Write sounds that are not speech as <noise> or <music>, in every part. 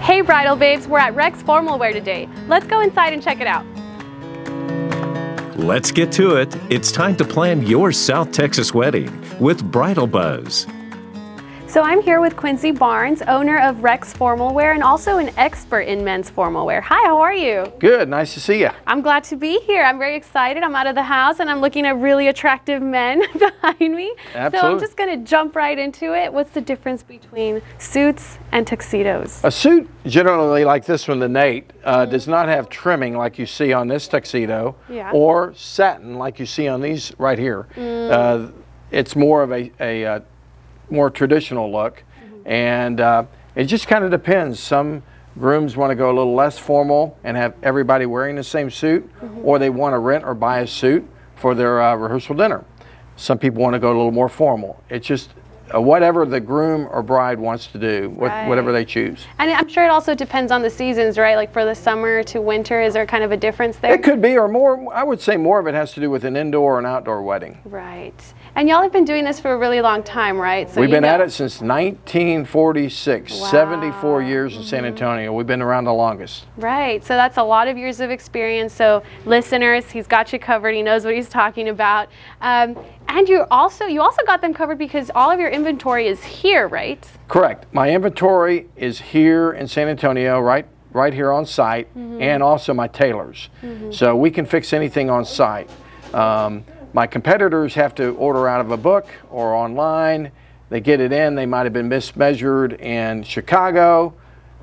Hey Bridal Babes, we're at Rex Formal Wear today. Let's go inside and check it out. Let's get to it. It's time to plan your South Texas wedding with Bridal Buzz. So I'm here with Quincy Barnes, owner of Rex Formal Wear and also an expert in men's formal wear. Hi, how are you? Good, nice to see you. I'm glad to be here. I'm very excited. I'm out of the house and I'm looking at really attractive men <laughs> behind me. Absolutely. So I'm just going to jump right into it. What's the difference between suits and tuxedos? A suit, generally like this one, the Nate, uh, does not have trimming like you see on this tuxedo Yeah. or satin like you see on these right here. Uh, it's more of a, a uh, more traditional look, and uh, it just kind of depends. Some grooms want to go a little less formal and have everybody wearing the same suit, or they want to rent or buy a suit for their uh, rehearsal dinner. Some people want to go a little more formal. It's just uh, whatever the groom or bride wants to do, what, whatever they choose. And I'm sure it also depends on the seasons, right? Like for the summer to winter, is there kind of a difference there? It could be, or more. I would say more of it has to do with an indoor or an outdoor wedding. Right. And y'all have been doing this for a really long time, right? So We've been know- at it since 1946, 74 years in Mm-hmm. San Antonio. We've been around the longest. Right. So that's a lot of years of experience. So listeners, he's got you covered. He knows what he's talking about. Um, and you also you also got them covered because all of your inventory is here, right? Correct. My inventory is here in San Antonio, right, right here on site, and also my tailors. So we can fix anything on site. Um, my competitors have to order out of a book or online. They get it in. They might have been mismeasured in Chicago,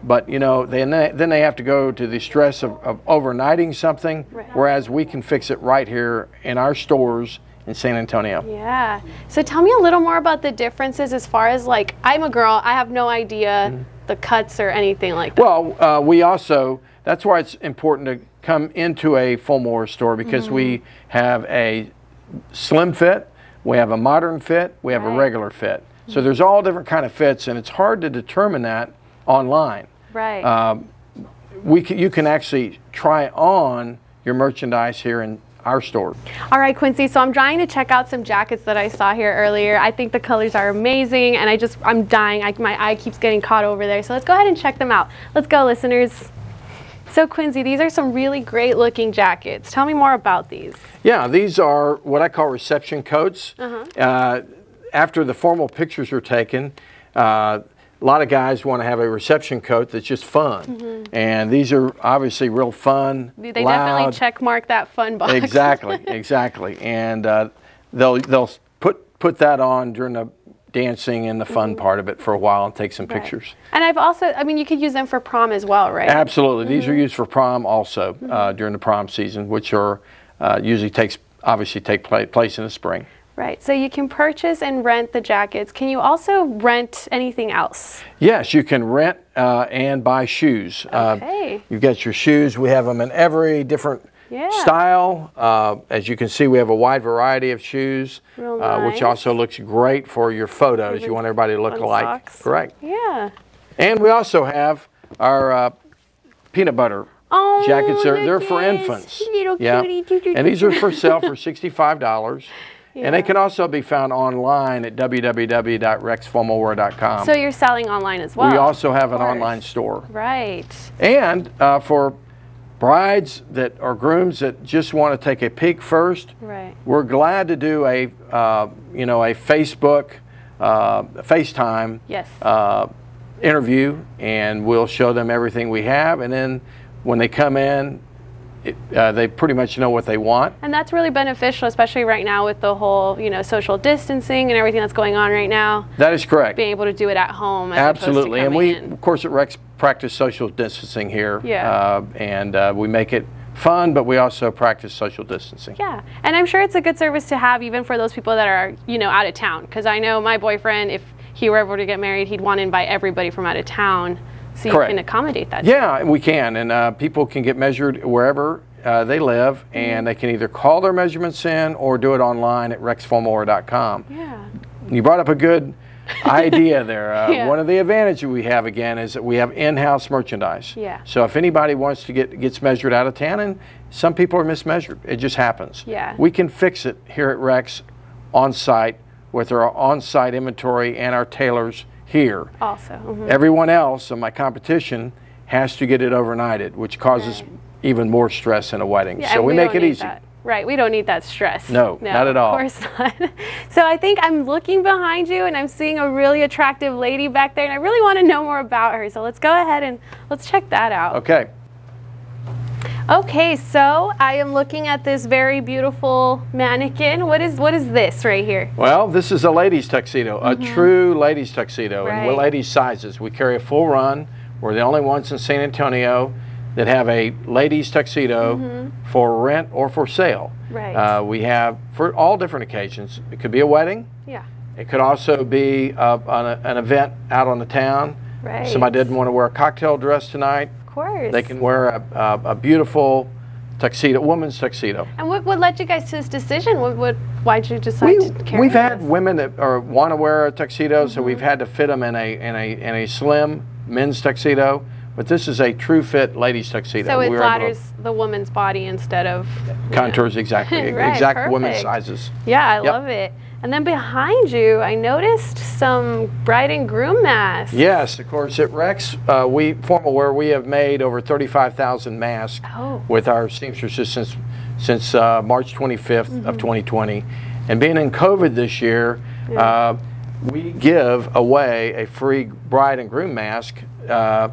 but you know, then they, then they have to go to the stress of, of overnighting something. Whereas we can fix it right here in our stores in San Antonio. Yeah. So tell me a little more about the differences as far as like I'm a girl, I have no idea the cuts or anything like that. Well, uh, we also, that's why it's important to come into a Fulmore store because we have a slim fit, we have a modern fit, we have Right. a regular fit. So there's all different kind of fits and it's hard to determine that online. right. Um, we can, you can actually try on your merchandise here in our store. All right, Quincy. So I'm trying to check out some jackets that I saw here earlier. I think the colors are amazing, and I just I'm dying. I, my eye keeps getting caught over there. So let's go ahead and check them out. Let's go, listeners. So Quincy, these are some really great looking jackets. Tell me more about these. Yeah, these are what I call reception coats. Uh, after the formal pictures are taken, uh, a lot of guys want to have a reception coat that's just fun. And these are obviously real fun. They definitely check mark that fun box. Exactly, <laughs> exactly. And uh, they'll they'll put put that on during the dancing and the fun part of it for a while and take some Mm-hmm. Right. pictures. And I've also, I mean, you could use them for prom as well, right? Absolutely. These Mm-hmm. are used for prom also uh, during the prom season, which are uh, usually takes obviously take pla- place in the spring. Right. So you can purchase and rent the jackets. Can you also rent anything else? Yes, you can rent uh, and buy shoes. Okay. Uh, you've got your shoes. We have them in every different Yeah. style. Uh, as you can see, we have a wide variety of shoes, Real uh, which also looks great for your photos. You want everybody to look alike. socks. Correct. Yeah. And we also have our uh, peanut butter Oh, jackets. They're, they're for infants. Yeah. cutie. Doo, doo, And these are for sale for <laughs> $65. Yeah. And they can also be found online at www.rexformalwear.com. So you're selling online as well. we also have an course. online store. Right. And uh, for brides that or grooms that just want to take a peek first, Right. we're glad to do a uh, you know a Facebook, uh, FaceTime Yes. uh, interview, and we'll show them everything we have. And then when they come in, it, uh, they pretty much know what they want. And that's really beneficial, especially right now with the whole, you know, social distancing and everything that's going on right now. That is correct. Being able to do it at home. As Absolutely, and we, in. of course, at Rex practice social distancing here. Yeah. Uh, and uh, we make it fun, but we also practice social distancing. Yeah, and I'm sure it's a good service to have even for those people that are, you know, out of town. Because I know my boyfriend, if he were ever to get married, he'd want to invite everybody from out of town, so you can accommodate that. Yeah, we can, and uh, people can get measured wherever uh, they live, Mm-hmm. and they can either call their measurements in or do it online at rexformalwear.com. Yeah. You brought up a good idea there. Uh, <laughs> Yeah. One of the advantages we have again is that we have in-house merchandise. Yeah. So if anybody wants to get gets measured out of town, and some people are mismeasured, it just happens. Yeah. We can fix it here at Rex on site with our on-site inventory and our tailors here. Also. mhm. Everyone else in my competition has to get it overnighted, which causes Right. even more stress in a wedding. Yeah, so we, we make it easy. that. Right, we don't need that stress. No, not at all. Of course <laughs> not. so I think I'm looking behind you and I'm seeing a really attractive lady back there and I really want to know more about her. So let's go ahead and let's check that out. Okay. Okay, so I am looking at this very beautiful mannequin. What is what is this right here? Well, this is a ladies' tuxedo, a true ladies' tuxedo, and we're Mm-hmm. Ladies' sizes. We carry a full run. We're the only ones in San Antonio that have a ladies' tuxedo for rent or for sale. Mm-hmm. Right. Uh, we have for all different occasions. It could be a wedding. Yeah. It could also be uh, on a, an event out on the town. Right. Somebody didn't want to wear a cocktail dress tonight. Of course. They can wear a, a, a beautiful tuxedo, woman's tuxedo. And what, what led you guys to this decision? What, what why'd you decide We, to carry we've had this? women that are, want to wear a tuxedo, so Mm-hmm. we've had to fit them in a in a in a slim men's tuxedo. But this is a true fit ladies tuxedo. So it We were able to flatters the woman's body instead of contours exactly <laughs> Right, exact women's sizes. Yeah, I Yep. love it. And then behind you, I noticed some bride and groom masks. Yes, of course. At Rex, uh, we formal wear we have made over 35,000 masks Oh. with our seamstresses since since uh, March 25th Mm-hmm. of 2020, and being in COVID this year, uh, we give away a free bride and groom mask uh,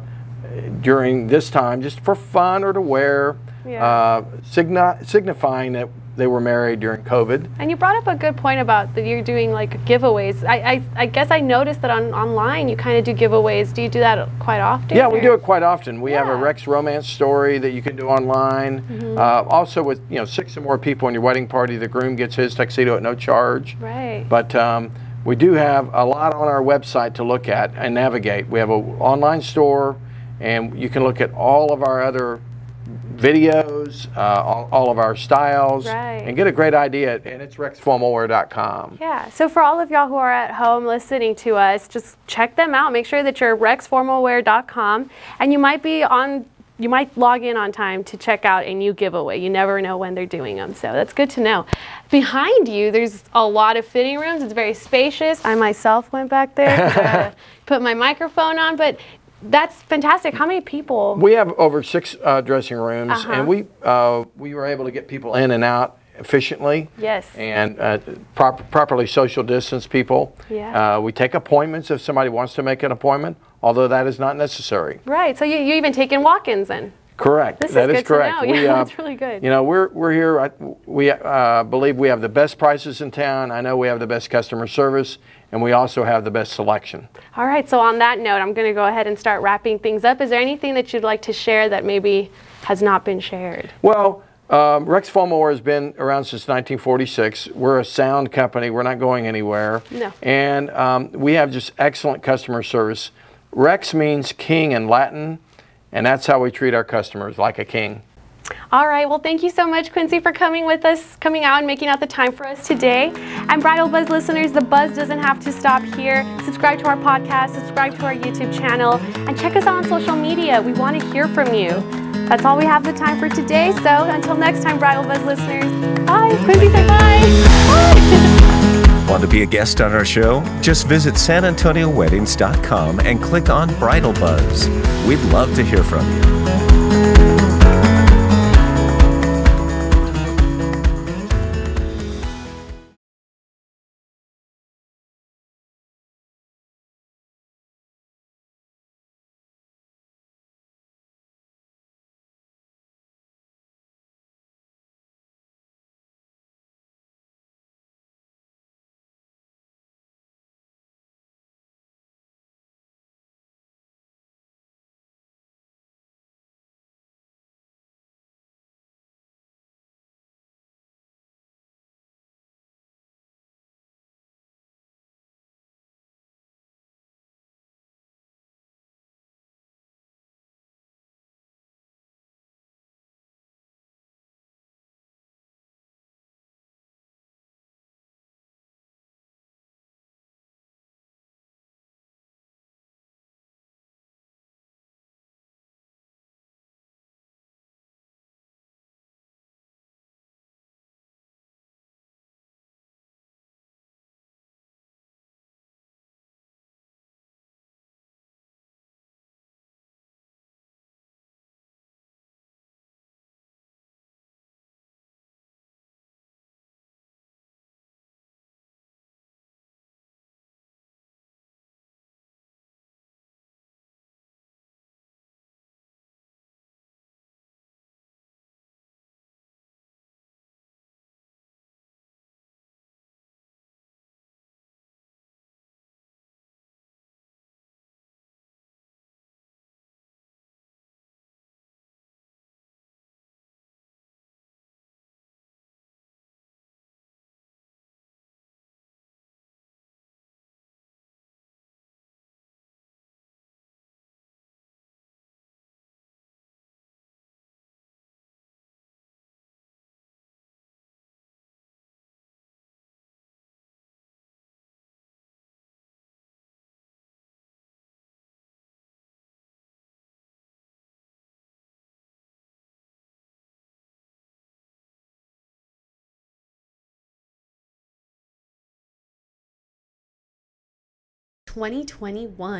during this time, just for fun or to wear, Yeah. uh, signi- signifying that they were married during COVID. And you brought up a good point about that you're doing like giveaways. I, I, I guess I noticed that on online you kind of do giveaways. Do you do that quite often? Yeah, we do it quite often. We have a Mm-hmm. Rex romance story that you can do online. Uh, also, with you know six or more people in your wedding party, the groom gets his tuxedo at no charge. Right. But um, we do have a lot on our website to look at and navigate. We have an online store, and you can look at all of our other videos, uh, all, all of our styles, Right. and get a great idea. And it's rexformalwear.com. Yeah. So for all of y'all who are at home listening to us, just check them out. Make sure that you're rexformalwear.com, and you might be on. You might log in on time to check out a new giveaway. You never know when they're doing them, so that's good to know. Behind you, there's a lot of fitting rooms. It's very spacious. I myself went back there, to <laughs> put my microphone on, but that's fantastic. How many people? We have over six uh, dressing rooms, Uh-huh. and we uh, we were able to get people in and out efficiently. Yes. And uh, prop- properly social distance people. Yeah. Uh, we take appointments if somebody wants to make an appointment, although that is not necessary. Right. So you you even take in walk-ins then? Correct. This is That is to correct. know. <laughs> Yeah, that's really good. You know, we're we're here. I, we uh, believe we have the best prices in town. I know we have the best customer service, and we also have the best selection. All right, so on that note, I'm going to go ahead and start wrapping things up. Is there anything that you'd like to share that maybe has not been shared? Well, um, Rex Formalwear has been around since 1946. We're a sound company. We're not going anywhere. No. And um, we have just excellent customer service. Rex means king in Latin, and that's how we treat our customers, like a king. All right, well, thank you so much, Quincy, for coming with us, coming out and making out the time for us today. And Bridal Buzz listeners, the buzz doesn't have to stop here. Subscribe to our podcast, subscribe to our YouTube channel, and check us out on social media. We want to hear from you. That's all we have the time for today. So until next time, Bridal Buzz listeners, bye. Quincy, say bye. Bye. <laughs> Want to be a guest on our show? Just visit sanantonioweddings.com and click on Bridal Buzz. We'd love to hear from you. 2021.